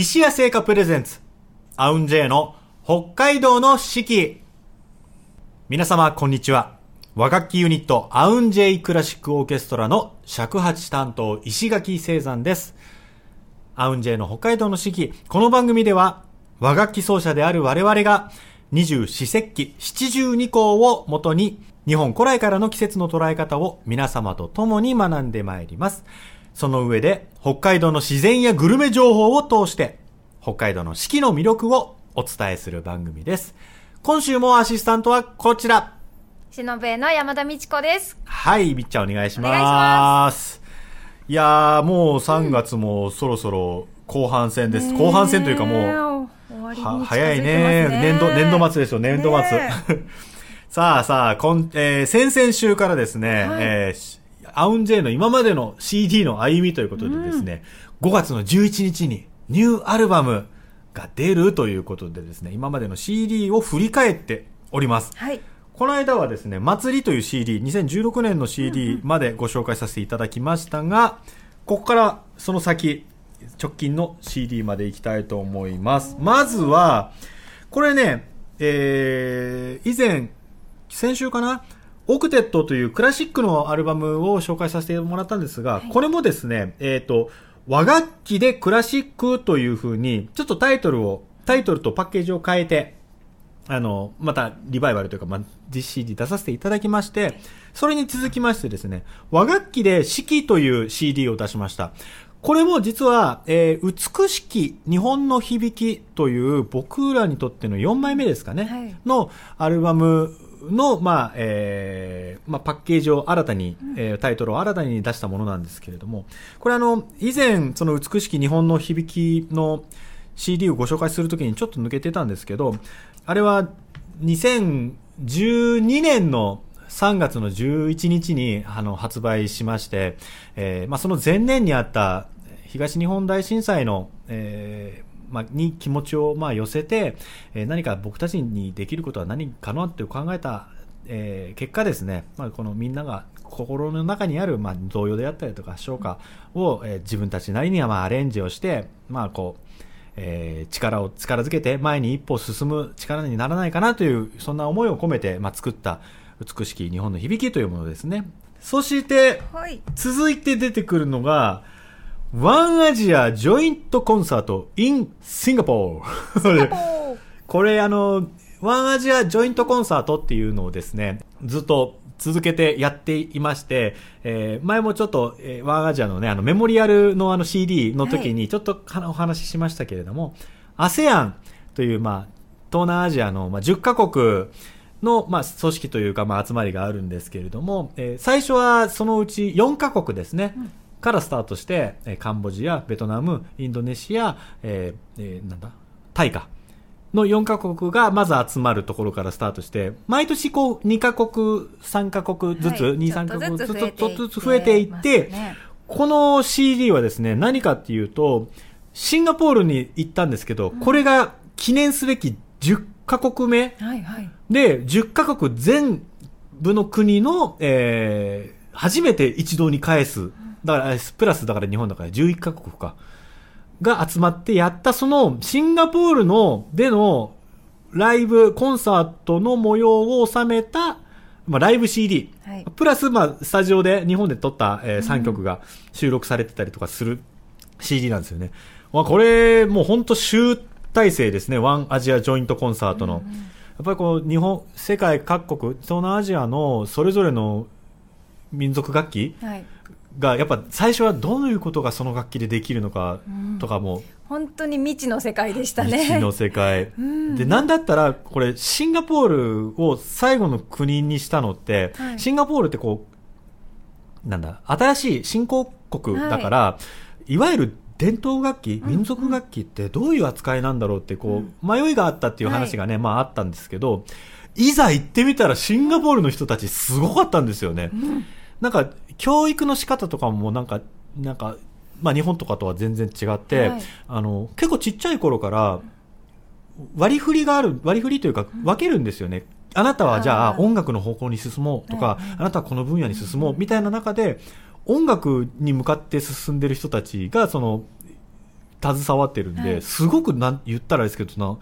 石屋製菓プレゼンツ、アウンジェイの北海道の四季。皆様、こんにちは。和楽器ユニット、アウンジェイクラシックオーケストラの尺八担当、石垣聖山です。アウンジェイの北海道の四季。この番組では、和楽器奏者である我々が、二十四節気七十二項をもとに、日本古来からの季節の捉え方を皆様と共に学んでまいります。その上で、北海道の自然やグルメ情報を通して、北海道の四季の魅力をお伝えする番組です。今週もアシスタントはこちら。しのべえの山田美智子です。はい、みっちゃんお願いします。お願いしますいやー、もう3月もそろそろ後半戦です。後半戦というかもう、う、終わりには近づ早いね。年度、年度末ですよ、年度末。ね さあさあ、こん、えー先々週からですね、はいえーしアウンジェイの今までの CD の歩みということでですね、5月の11日にニューアルバムが出るということでですね、今までの CD を振り返っております。はい。この間はですね、祭りという CD、2016年の CD までご紹介させていただきましたが、ここからその先、直近の CD まで行きたいと思います。まずは、これね、えー、以前、先週かなオクテットというクラシックのアルバムを紹介させてもらったんですが、これもですね、えっ、と、和楽器でクラシックという風に、ちょっとタイトルを、タイトルとパッケージを変えて、あの、また、リバイバルというか、まあ、実 CD 出させていただきまして、それに続きましてですね、和楽器で四季という CD を出しました。これも実は、えー美しき日本の響きという僕らにとっての4枚目ですかね、はい。のアルバムの、まあ、えーまあ、パッケージを新たに、えータイトルを新たに出したものなんですけれども、これあの、以前、その美しき日本の響きの CD をご紹介するときにちょっと抜けてたんですけど、あれは2012年の3月の11日にあの発売しまして、えーまあ、その前年にあった東日本大震災の、えーまあ、に気持ちをまあ寄せて、えー何か僕たちにできることは何かなって考えた、えー結果ですね、まあ、このみんなが心の中にある、まあ、童謡であったりとか唱歌を、えー自分たちなりにはまあアレンジをして、まあこうえー力を力づけて前に一歩進む力にならないかなというそんな思いを込めて、まあ、作った美しき日本の響きというものですね。そしてはい。続いて出てくるのがワンアジアジョイントコンサート in シンガポールこれあの、ワンアジアジョイントコンサートっていうのをですね、ずっと続けてやっていまして、えー前もちょっと、えーワンアジアのね、あのメモリアルのあの CD の時にちょっとはお話ししましたけれども、ASEAN というまあ、東南アジアのまあ10カ国のまあ組織というかまあ集まりがあるんですけれども、えー最初はそのうち4カ国ですね、からスタートして、えーカンボジア、ベトナム、インドネシア、えーえーなんだ、タイか。の4カ国がまず集まるところからスタートして、毎年こう2カ国、3カ国ずつ、はい。2、3カ国ずつ、ちょっとずつ増増ええていっていってて、この CD はですね、何かっていうと、シンガポールに行ったんですけど、これが記念すべき10カ国目はいはい。で、10カ国全部の国の、えー、初めて一堂に返す。だから、プラスだから日本だから11カ国か。が集まってやったそのシンガポールのでのライブ、コンサートの模様を収めた、まあ、ライブ CD。はいプラス、まあ、スタジオで日本で撮った、え3曲が収録されてたりとかする CD なんですよね。まあ、これ、もう本当集大成ですね。ワンアジアジョイントコンサートの。やっぱりこう、日本、世界各国、東南アジアのそれぞれの民族楽器はい。が、やっぱ最初はどういうことがその楽器でできるのかとかも、本当に未知の世界でした未知ね。の世界。んで、なんだったら、これ、シンガポールを最後の国にしたのって、はいシンガポールってこう、なんだ、新しい新興国だから、い、わゆる伝統楽器、民族楽器ってどういう扱いなんだろうって、こう、迷いがあったっていう話がね、まああったんですけど、いざ行ってみたらシンガポールの人たちすごかったんですよね。なんか、教育の仕方とかもなんか、なんか、まあ日本とかとは全然違って、はい。あの、結構ちっちゃい頃から、割り振りがある、割り振りというか分けるんですよね。あなたはじゃあ音楽の方向に進もうとかあなたはこの分野に進もうみたいな中で、音楽に向かって進んでる人たちが、その、携わってるんで、はい。すごくなん言ったらですけどな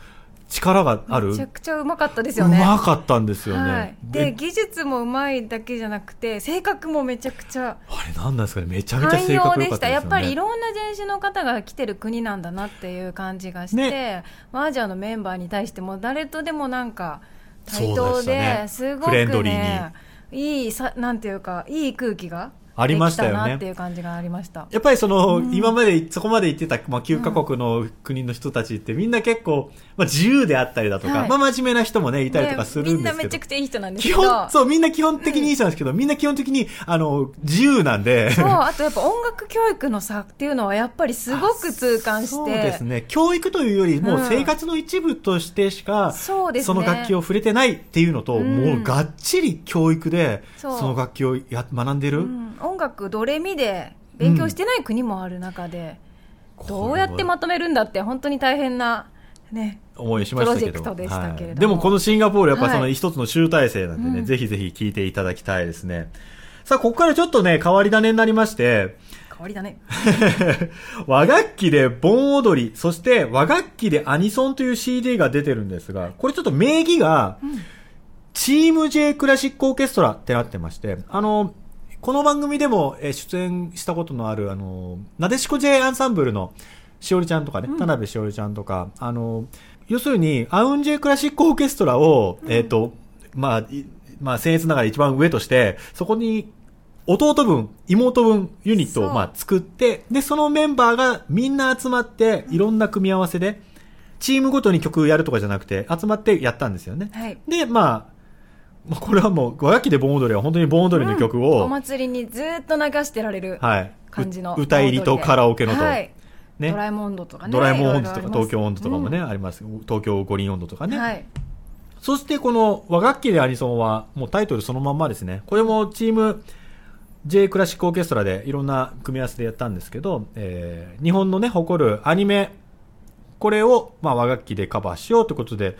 力がある。めちゃくちゃうまかったですうよね。まかったんですよね、はい、でえ技術もうまいだけじゃなくて性格もめちゃくちゃあれなんなんですかね。めちゃめちゃ寛性格良容でしたかったでねやっぱりいろんな人種の方が来てる国なんだなっていう感じがして、ね。まあアジアのメンバーに対しても誰とでもなんか対等ですごくフレンドリーねいいさなんていうかいい空気がありましたよね。っていう感じがありました。やっぱりその、今まで、そこまで言ってた、まあ、9カ国の国の人たちってみんな結構、まあ、自由であったりだとか、はい。まあ、真面目な人もね、いたりとかするんですけど。でみんなめちゃくちゃいい人なんです基けど。本、そう、みんな基本的にいい人なんですけど、みんな基本的に、あの、自由なんで。そうあとやっぱ音楽教育の差っていうのはやっぱりすごく痛感して。そうですね。教育というより、もううん生活の一部としてしか、そうですね。の楽器を触れてないっていうのと、うん。もうがっちり教育で、そそうの楽器をや学んでる。うん音楽ドレミで勉強してない国もある中で、どうやってまとめるんだって本当に大変なね思いしましたけど。プロジェクトでしたけれども。はい。でもこのシンガポールやっぱそのはい。一つの集大成なんでね、うん。ぜひぜひ聞いていただきたいですね。さあ、ここからちょっとね、変わり種になりまして、変わりだね 和楽器で盆踊り、そして和楽器でアニソンという CD が出てるんですが、これちょっと名義が、チーム J クラシックオーケストラってなってまして、あの、この番組でもえー出演したことのある、あの、なでしこ J アンサンブルのしおりちゃんとかね、田辺しおりちゃんとか、あの、要するに、アウン J クラシックオーケストラを、えっ、と、まあ、いまあ、僭越ながら一番上として、そこに、弟分、妹分ユニットをまあ作って、で、そのメンバーがみんな集まって、いろんな組み合わせで、チームごとに曲やるとかじゃなくて、集まってやったんですよね。はい。で、まあ、まあこれはもう、和楽器で盆踊りは本当に盆踊りの曲おを、祭りにずっと流してられるはい。感じのう歌入りとカラオケのと、はい。ね。ドラえもん温度とかね。ドラえもん温度とか東京温度とかもね、うん。あります。東京五輪温度とかね。はい。そしてこの和楽器でアニソンは、もうタイトルそのまんまですね。これもチーム J クラシックオーケストラでいろんな組み合わせでやったんですけど、えー日本のね、誇るアニメ、これを、まあ、和楽器でカバーしようということで、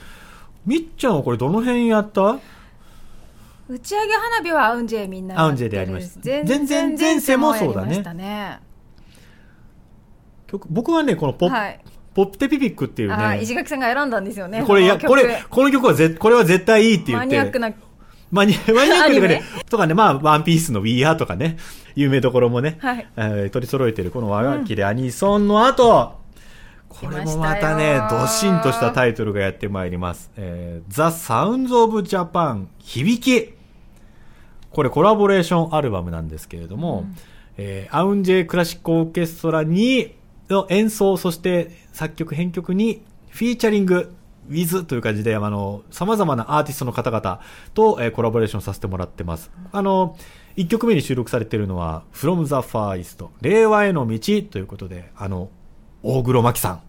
みっちゃんはこれどの辺やった？打ち上げ花火はアウンジェみんなアウンジェでやりました。全全然前世もそうだね。ね。曲僕はね、このポップ、はい。ポップテピピックっていうね。石、垣さんが選んだんですよねこれ、いや、これ、この曲はぜ、これは絶対いいって言って。マニアックなマニ マニアックというかねとかね、まあ、ワンピースの We Are とかね、有名どころもね、はい。えー取り揃えてるこの和楽器でアニソンの後、これもまたね来ました、よどしんとしたタイトルがやってまいります。えー、The Sounds of Japan 響き。これコラボレーションアルバムなんですけれども、えーアウンジェクラシックオーケストラに、の演奏、そして作曲、編曲にフィーチャリング、ウィズという感じで、あの、様々なアーティストの方々と、えーコラボレーションさせてもらってます。あの、1曲目に収録されているのは、From the Far East、令和への道ということで、あの、大黒摩季さん。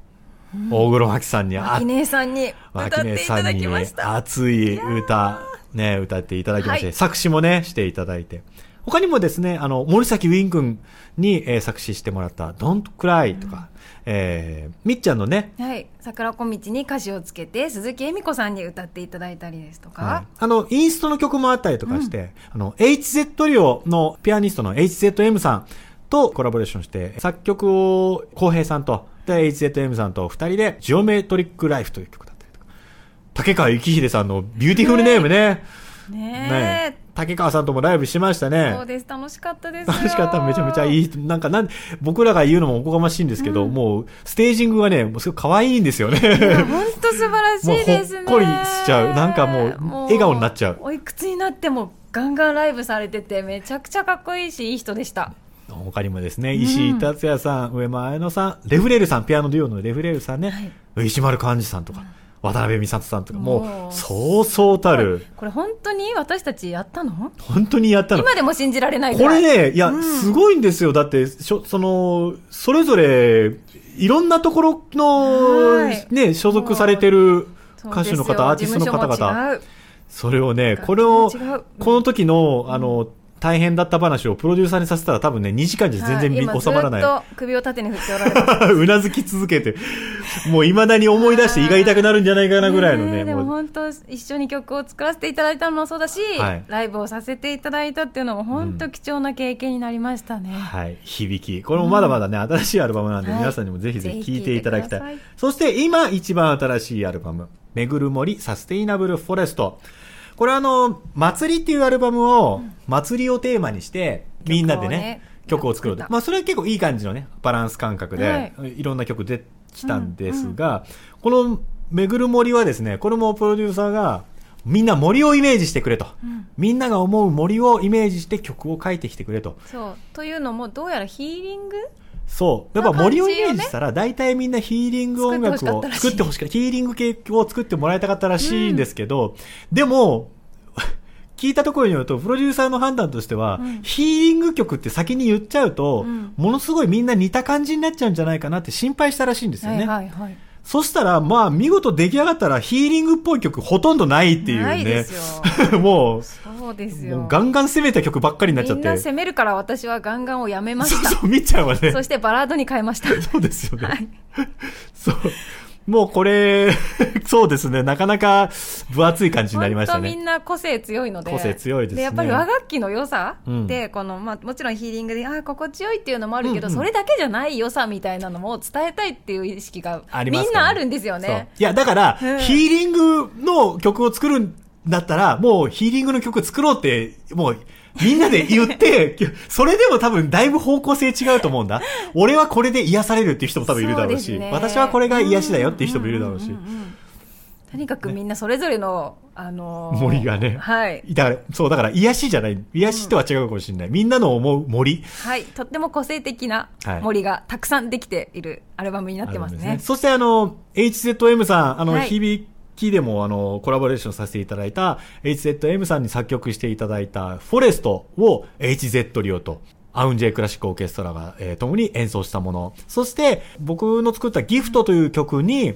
大黒摩季さんに、あ秋姉さんに歌っていただきました。熱い歌、ね、歌っていただきまして、はい。作詞もね、していただいて。他にもですね、あの、森崎ウィン君に、えー作詞してもらった、Don't Cry とか、えーみっちゃんのね、はい。桜小道に歌詞をつけて鈴木恵美子さんに歌っていただいたりですとか、はい。あの、インストの曲もあったりとかして、あの、HZ トリオのピアニストの HZM さんとコラボレーションして、作曲を浩平さんと、で、HZM さんと二人で、 Geometric Life という曲竹川幸秀さんの Beautiful Name ね、ね。ね。タケカワさんともライブしましたね。そうです。楽しかったですよ。楽しかった。めちゃめちゃいい。なんか、なん僕らが言うのもおこがましいんですけど、もう、ステージングがね、もうすごい可愛いんですよね。本当素晴らしいですね。もうほっこりしちゃう。なんかもう笑顔になっちゃう。おいくつになってもガンガンライブされててめちゃくちゃかっこいいしいい人でした。他にもですね、石井達也さん、上間彩乃さん、レフレールさん、ピアノデュオのレフレールさんね、石丸幹二さんとか、渡辺美里さんとか、ももう。う、そうそうたる、これ本当に私たちやったの？本当にやったの。今でも信じられないぐこれね、いや、すごいんですよ。だって、その、それぞれ、いろんなところのはい、ね、所属されてる歌手の方、アーティストの方々、それをね、これをこの時の、あの、大変だった話をプロデューサーにさせたら多分ね、2時間じゃ全然み、はい収まらない。今ずっと首を縦に振っておられます。うなずき続けて、もう未だに思い出して胃が痛くなるんじゃないかなぐらいのね。でも本当一緒に曲を作らせていただいたのもそうだし、はいライブをさせていただいたっていうのも本当貴重な経験になりましたね。はい、響き。これもまだまだね、新しいアルバムなんで、はい皆さんにもぜひぜひ聴いていただきたい。ぜひ聴いいそして今一番新しいアルバム、めぐる森サステイナブルフォレスト。これあの、祭りっていうアルバムを、祭りをテーマにして、みんなでね、曲を作ろうと。まあそれは結構いい感じのね、バランス感覚で、、はい。ろんな曲出てきたんですが、このめぐる森はですね、これもプロデューサーが、みんな森をイメージしてくれと。みんなが思う森をイメージして曲を書いてきてくれと。そう。というのもどうやらヒーリングそう。やっぱ森をイメージしたら、大体みんなヒーリング音楽を作作ってほしかった。ヒーリング系を作ってもらいたかったらしいんですけど、でも、聞いたところによると、プロデューサーの判断としては、うんヒーリング曲って先に言っちゃうと、うんものすごいみんな似た感じになっちゃうんじゃないかなって心配したらしいんですよね。はいはいはい。そしたら、まあ、見事出来上がったら、ヒーリングっぽい曲ほとんどないっていうね。ないですよ。もう、そうですよ。もうガンガン攻めた曲ばっかりになっちゃって。みんな攻めるから私はガンガンをやめまそうした。そう、みっちゃんはね。そしてバラードに変えました。そうですよね。はい。そう。もうこれ、そうですね、なかなか分厚い感じになりましたね。本当みんな個性強いので。個性強いですね。やっぱり和楽器の良さうん。で、この、まあ、もちろんヒーリングで、ああ、心地よいっていうのもあるけど、うんうんそれだけじゃない良さみたいなのも伝えたいっていう意識が、ありますからみんなあるんですよね。いや、だから、うん。ヒーリングの曲を作るんだったら、もうヒーリングの曲作ろうって、もう、みんなで言って、それでも多分だいぶ方向性違うと思うんだ。俺はこれで癒されるっていう人も多分いるだろうし、そうね私はこれが癒しだよっていう人もいるだろうしんん。んんとにかくみんなそれぞれの、あのー森がねはい。だから、そう、だから癒しじゃない。癒しとは違うかもしれない。みんなの思う森。はい。とっても個性的なはい森がたくさんできているアルバムになってますね。あるんでそしてあの、HZM さん、あの、はい響きでもあの、コラボレーションさせていただいた HZM さんに作曲していただいたフォレストを HZ リオと、アウンジェイクラシックオーケストラが、えー共に演奏したもの。そして、僕の作ったギフトという曲に、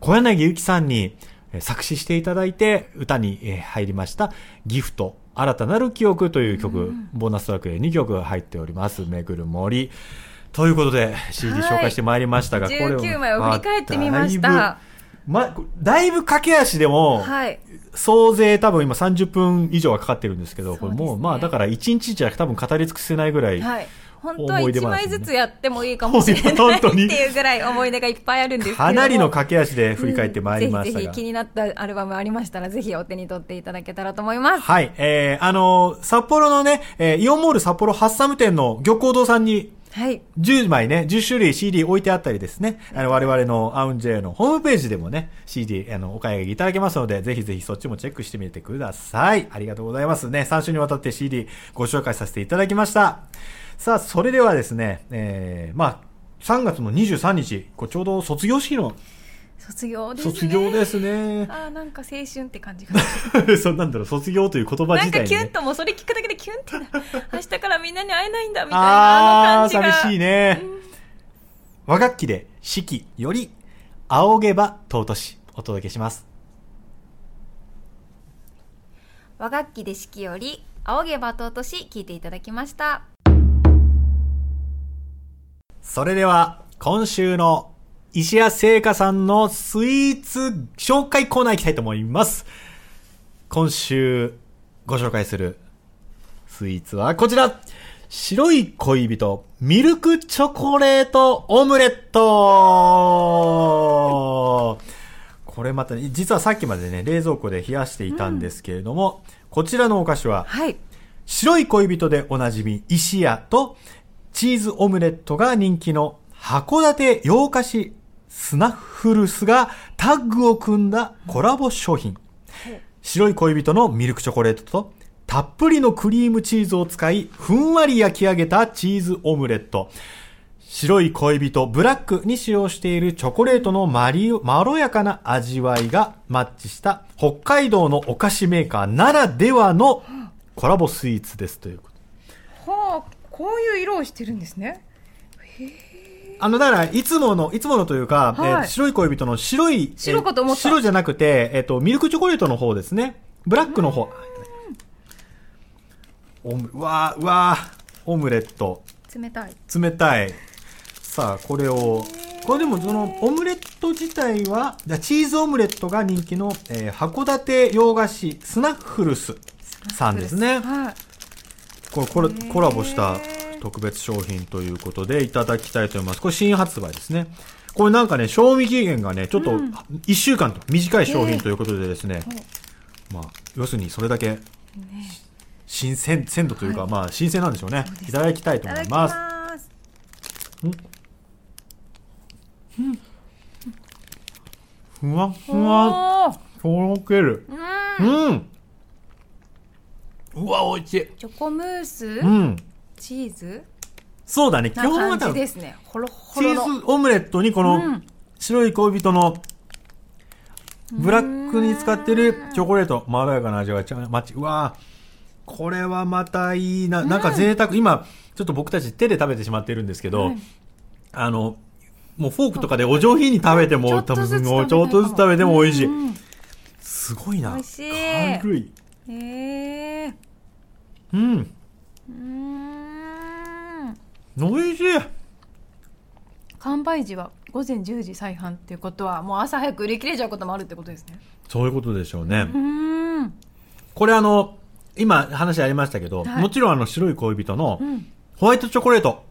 小柳ゆきさんにえー作詞していただいて、歌にえー入りました、ギフト、新たなる記憶という曲、ボーナストラックで2曲入っております。めぐる森。ということで、CD はい紹介してまいりましたが、これを19枚を振り返ってみましたま、だいぶ駆け足でも、はい。総勢多分今30分以上はかかってるんですけど、これもう、まあだから1日じゃ多分語り尽くせないぐらい、はい。本当は1思い出話枚ずつやってもいいかもしれない っていうぐらい思い出がいっぱいあるんですけれどもかなりの駆け足で振り返ってまいりましたが。ぜひぜひ気になったアルバムありましたら、ぜひお手に取っていただけたらと思います。はい、えー、あのー札幌のね、えーイオンモール札幌ハッサム店の漁港堂さんに、はい。10枚ね、10種類 CD 置いてあったりですね、あの我々のアウンジェイのホームページでもね、CD あのお買い上げいただけますので、ぜひぜひそっちもチェックしてみてください。ありがとうございますね。3週にわたって CD ご紹介させていただきました。さあ、それではですね、えー、まあ、3月の23日、こちょうど卒業式の卒業ですね。卒業ですね。ああ、なんか青春って感じが。そうなんだろう、卒業という言葉なんか自体に、ね。キュンともうそれ聞くだけでキュンってな。明日からみんなに会えないんだみたいなああ感じが。寂しいね。和楽器で四季より仰げば尊しお届けします。和楽器で四季より仰げば尊し聞いていただきました。それでは、今週の石屋製菓さんのスイーツ紹介コーナー行きたいと思います。今週ご紹介するスイーツはこちら白い恋人、ミルクチョコレートオムレットこれまた、ね、実はさっきまでね、冷蔵庫で冷やしていたんですけれども、こちらのお菓子は、はい。白い恋人でおなじみ石屋とチーズオムレットが人気の函館洋菓子スナッフルスがタッグを組んだコラボ商品。白い恋人のミルクチョコレートとたっぷりのクリームチーズを使いふんわり焼き上げたチーズオムレット。白い恋人ブラックに使用しているチョコレートのまりまろやかな味わいがマッチした北海道のお菓子メーカーならではのコラボスイーツですということ。はあ、こういう色をしてるんですね。へえあの、だから、いつもの、いつものというか、はい。えー白い恋人の白い、白かと思った。えー白じゃなくて、えっ、と、ミルクチョコレートの方ですね。ブラックの方。オムうわーうわーオムレット。冷たい。冷たい。さあこれをこれでもそのオムレット自体はじゃあチーズオムレットが人気の、えー函館洋菓子スナッフルスさんですね。はい。これこれコラボした特別商品ということでいただきたいと思います。これ新発売ですね。これなんかね賞味期限がねちょっとうん。1週間と短い商品ということでですね、まあ要するにそれだけ新鮮鮮度というか、まあ新鮮なんでしょうね。いただきたいと思います。ます。ふわふわ。とろける。うん。うん。うわ美味しい。チョコムース、うんチーズ？そうだね。基本は多分ですねほろほチろのーズオムレットにこうのん。白い恋人のブラックに使ってるチョコレート。まろやかな味がちゃマッチ。うわー。これはまたいいな。なんか贅沢。今ちょっと僕たち手で食べてしまってるんですけど、はい。あのもうフォークとかでお上品に食べてもちょっとずつ食べたいかもちょっとずつ食べても美味しい、うん。すごいな。美味しい。軽い。へえうん。うーん美味しい。完売時は午前10時再販っていうことはもう朝早く売り切れちゃうこともあるってことですね。そういうことでしょうね、うーん。これあの今話ありましたけど、はい。もちろんあの白い恋人のうん。ホワイトチョコレート。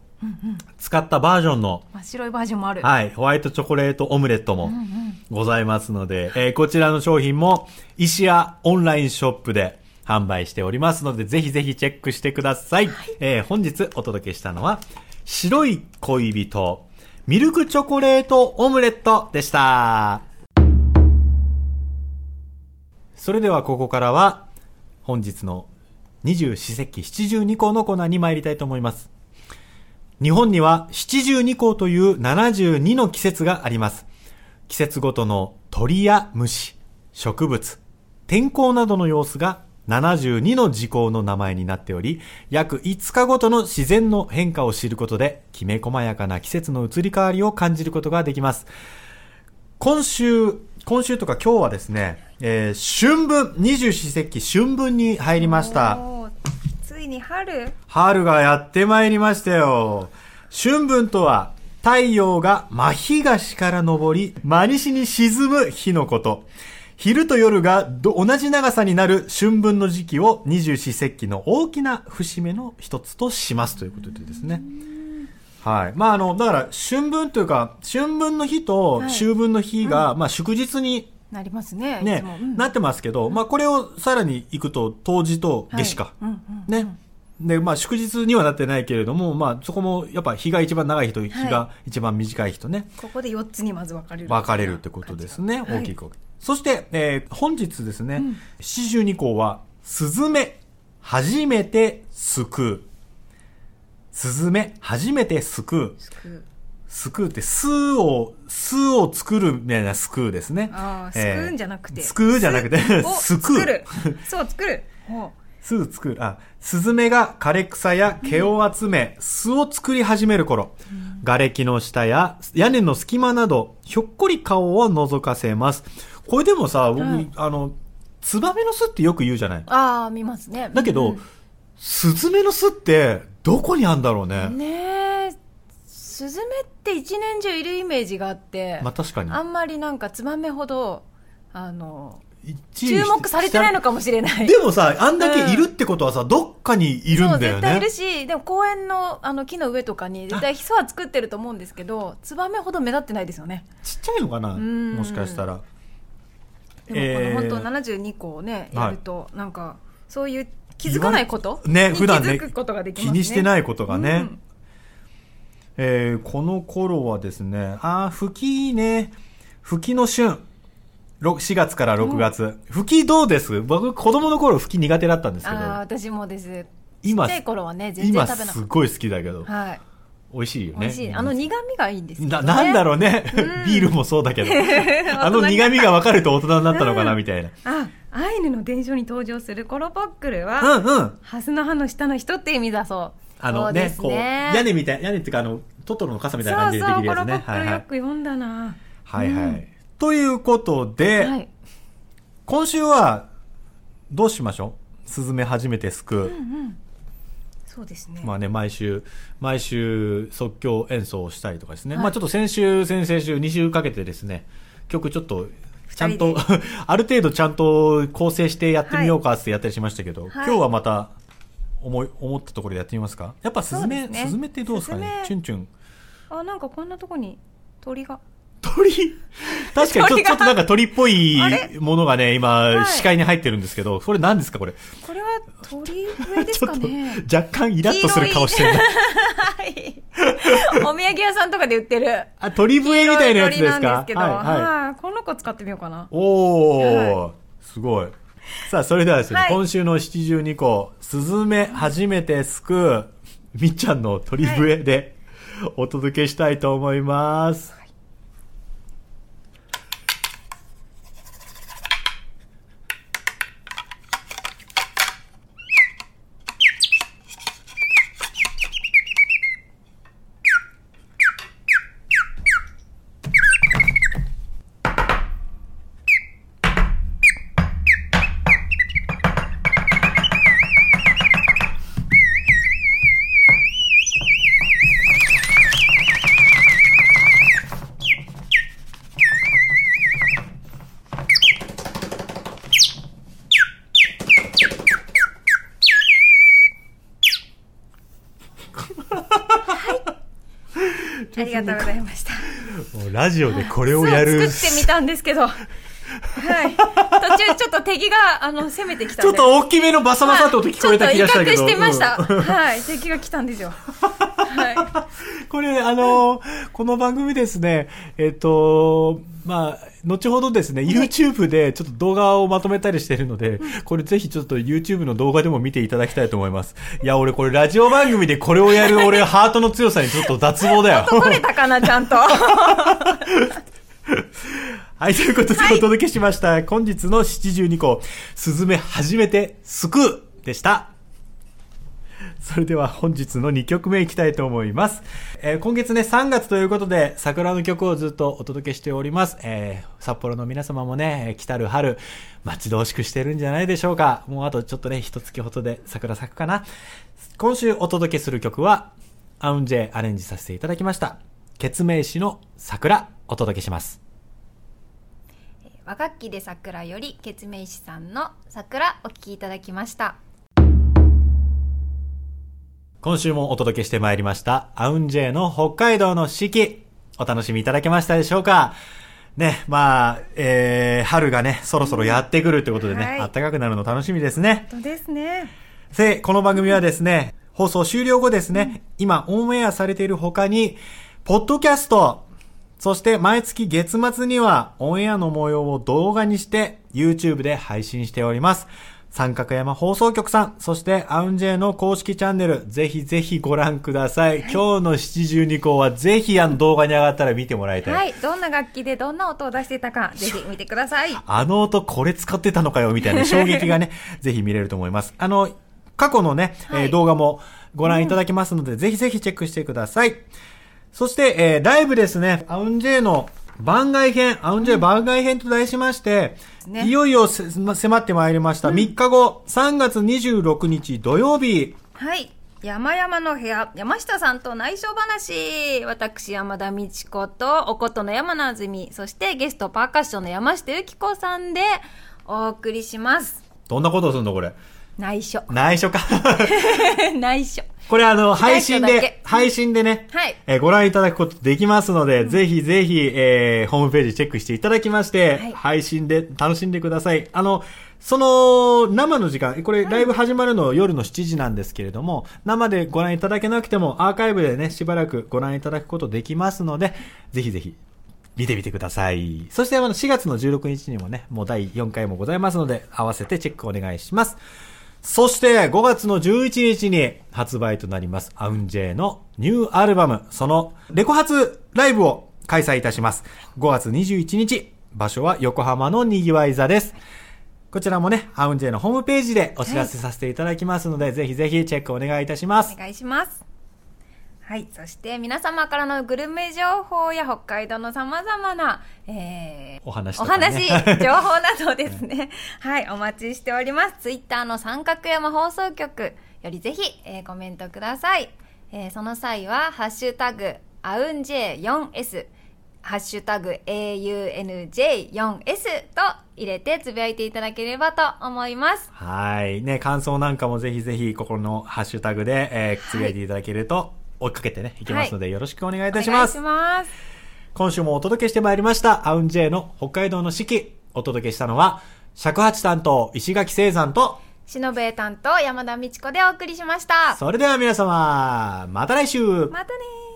使ったバージョンの、真っ白いバージョンもある。はい、ホワイトチョコレートオムレットもうんうん。ございますので、えーこちらの商品も石屋オンラインショップで販売しておりますので、ぜひぜひチェックしてください。えー本日お届けしたのは、白い恋人、ミルクチョコレートオムレットでした。それではここからは、本日の二十四節気七十二項のコーナーに参りたいと思います。日本には七十二項という72の季節があります。季節ごとの鳥や虫、植物、天候などの様子が72の時項の名前になっており、約5日ごとの自然の変化を知ることで、きめ細やかな季節の移り変わりを感じることができます。今週、今週とか今日はですね、えー春分、二十四節気春分に入りました。ついに春春がやってまいりましたよ。春分とは、太陽が真東から昇り、真西に沈む日のこと。昼と夜がど同じ長さになる春分の時期を二十四節気の大きな節目の一つとしますということでですね。はい。まあ、あの、だから、春分というか、春分の日とはい秋分の日が、まあ、祝日になりますねねうんなってますけど、まあ、これをさらに行くと、冬至と夏至か。はいうんうんね。で、まあ、祝日にはなってないけれども、まあ、そこも、やっぱ日が一番長い日と日はが一番短い日とね、ここで4つにまず分かれる分かれるってことですね。はい大きく。そして、えー本日ですね、うん七十二項は、スズメ、初めて救う。スズメ、初めて救う。すく救うって、巣を、巣を作るみたいな救うですね。ああ、すえーくうんじゃなくて。救うじゃなくてを すくう。そう、作る。ほ巣作る、あ、スズメが枯れ草や毛を集め、巣を作り始める頃、瓦礫の下や屋根の隙間など、ひょっこり顔を覗かせます。これでもさ、僕、はいあの、ツバメの巣ってよく言うじゃない？うああ、見ますね。だけど、うんスズメの巣って、どこにあんだろうね？ねえ、スズメって一年中いるイメージがあって、まあ確かに。あんまりなんかツバメほど、あの、注注目されてないのかもしれない。でもさ、あんだけいるってことはさ、どっかにいるんだよそう、絶対いねる。し、でも公園のあの木の上とかに絶対ヒ素は作ってると思うんですけど、ツバメほど目立ってないですよね。ちっちゃいのかな？んもしかしたら。でもこのえー本当72個をね、はいやると、なんか、そういう気づかないことね、に普段ね気づくことができますね。気にしてないことがね。うんえーこの頃はですね、あー、吹きね、吹きの旬。ろ4月から6月。吹きどうです？僕、子供の頃吹き苦手だったんですけどあ、あ、私もです。今ちっちゃい頃はね、全然今食べなかっすごい好きだけど、た。はい。美味しいよね。美味しい。あの苦味がいいんですけど、な、ね。なんだろうね。ビールもそうだけど。あの苦味が分かると大人になったのかな、みたいな。あ、アイヌの伝承に登場するコロポックルうは、んうん。ハスの葉の下の人って意味だそう。あのね、そうですこう、ね屋根みたい、屋根っていうか、あの、トトロの傘みたいな感じでできるやつね。そうそう、コロポック。ルよく読んだな。はいはい。ということで、はい。今週は、どうしましょう？スズメ初めてすくう。うんうん。そうですね、まあね、毎週、毎週即興演奏をしたりとかですね。はい。まあちょっと先週、先々週、2週かけてですね、曲ちょっと、ちゃんと二、ある程度ちゃんと構成してやってみようかってやったりしましたけど、はい。今日はまた、思い、思ったところでやってみますか？やっぱスズメ、ね。スズメってどうですかね？チュンチュン。あなんかこんなとこに鳥が鳥。確かにちょちょっとなんか鳥っぽいものがね、今、い。視界に入ってるんですけど、それ何ですかこれ？これは鳥笛ですちょっとかね若干イラッとする顔してるな。はい。お土産屋さんとかで売ってる。あ、鳥笛みたいなやつですか？すけど、はい、この子使ってみようかな。おー、はすごい。さあ、それではですね、はい。今週の七十二個、スズメ初めてすくう、みっちゃんの鳥笛でお届けしたいと思います。りがとうございました。ラジオでこれをやる。作ってみたんですけど。はい。途中ちょっと敵があの攻めてきたちょっと大きめのバサバサって音聞こえた気がしたけど。ちょっと威嚇してました、うんはい。敵が来たんですよ。は これ、あのこの番組ですね、えっ、と、まあ、後ほどですね、YouTube でちょっと動画をまとめたりしてるので、これぜひちょっと YouTube の動画でも見ていただきたいと思います。いや、俺これラジオ番組でこれをやる俺ハートの強さにちょっと脱帽だよ。い取れたかなちゃんと はい、ということでお届けしました。本日の72個、スズメ初めて救うでした。それでは本日の2曲目いきたいと思います。えー今月ね、3月ということで、桜の曲をずっとお届けしております。えー札幌の皆様もね、来たる春、待ち遠しくしてるんじゃないでしょうか。もうあとちょっとね、一月ほどで桜咲くかな。今週お届けする曲は、アウンジェアレンジさせていただきました。決命詞の桜、お届けします。和楽器で桜よりケツメイシさんの桜お聴きいただきました今週もお届けしてまいりました、アウンジェイの北海道の四季。お楽しみいただけましたでしょうか？ね、まあ、えー、春がね、そろそろやってくるってことでね、はい暖かくなるの楽しみですね。本当ですねで、この番組はですね、放送終了後ですね、今オンエアされている他に、ポッドキャスト、そして毎月月末にはオンエアの模様を動画にして YouTube で配信しております。三角山放送局さん、そしてアウンジェイの公式チャンネル、ぜひぜひご覧ください。今日の72項はぜひあの動画に上がったら見てもらいたい。はいどんな楽器でどんな音を出していたかぜひ見てくださいあの音これ使ってたのかよみたいな 衝撃がね、ぜひ見れると思います。あの、過去のね、はいえー動画もご覧いただけますので、ぜひぜひチェックしてください。そして、えーライブですね、アウンジェイの番外編、アウンジェイ番外編と題しまして、ね。いよいよせ迫ってまいりました。3日後、3月26日土曜日、はい。山々の部屋山下さんと内緒話。私山田美智子とおことの山名あずみそしてゲストパーカッションの山下由紀子さんでお送りします。どんなことをするのこれ？内緒。内緒か。内緒これあの、配信で配信でね、はいえーご覧いただくことできますので、ぜひぜひ、えーホームページチェックしていただきまして、はい配信で楽しんでください。あの、その、生の時間、これ、ライブ始まるの夜の7時なんですけれども、生でご覧いただけなくても、アーカイブでね、しばらくご覧いただくことできますので、ぜひぜひ、見てみてください。そして、あの、4月の16日にもね、もう第4回もございますので、合わせてチェックお願いします。そして5月の11日に発売となりますアウンジェイのニューアルバム、そのレコ発ライブを開催いたします。5月21日、場所は横浜のにぎわい座です。こちらもね、アウンジェイのホームページでお知らせさせていただきますので、ぜひぜひチェックお願いいたしますお。願いしますはいそして皆様からのグルメ情報や北海道のさまざまな、えーお話ね。話、情報などですね。はい、お待ちしております。ツイッターの三角山放送局よりぜひ、えーコメントください。えーその際は、ハッシュタグ、アウンジェ 4S、ハッシュタグ AUNJ4S と入れてつぶやいていただければと思います。はい。ね、感想なんかもぜひぜひ、ここのハッシュタグで、えー、つぶやいていただけると、追いかけてね、いきますので、よろしくお願いいたします。お願いします。今週もお届けしてまいりました、アウンジェイの北海道の四季。お届けしたのは、尺八担当、石垣聖山と、しのべえ担当山田美智子でお送りしました。それでは皆様、また来週またね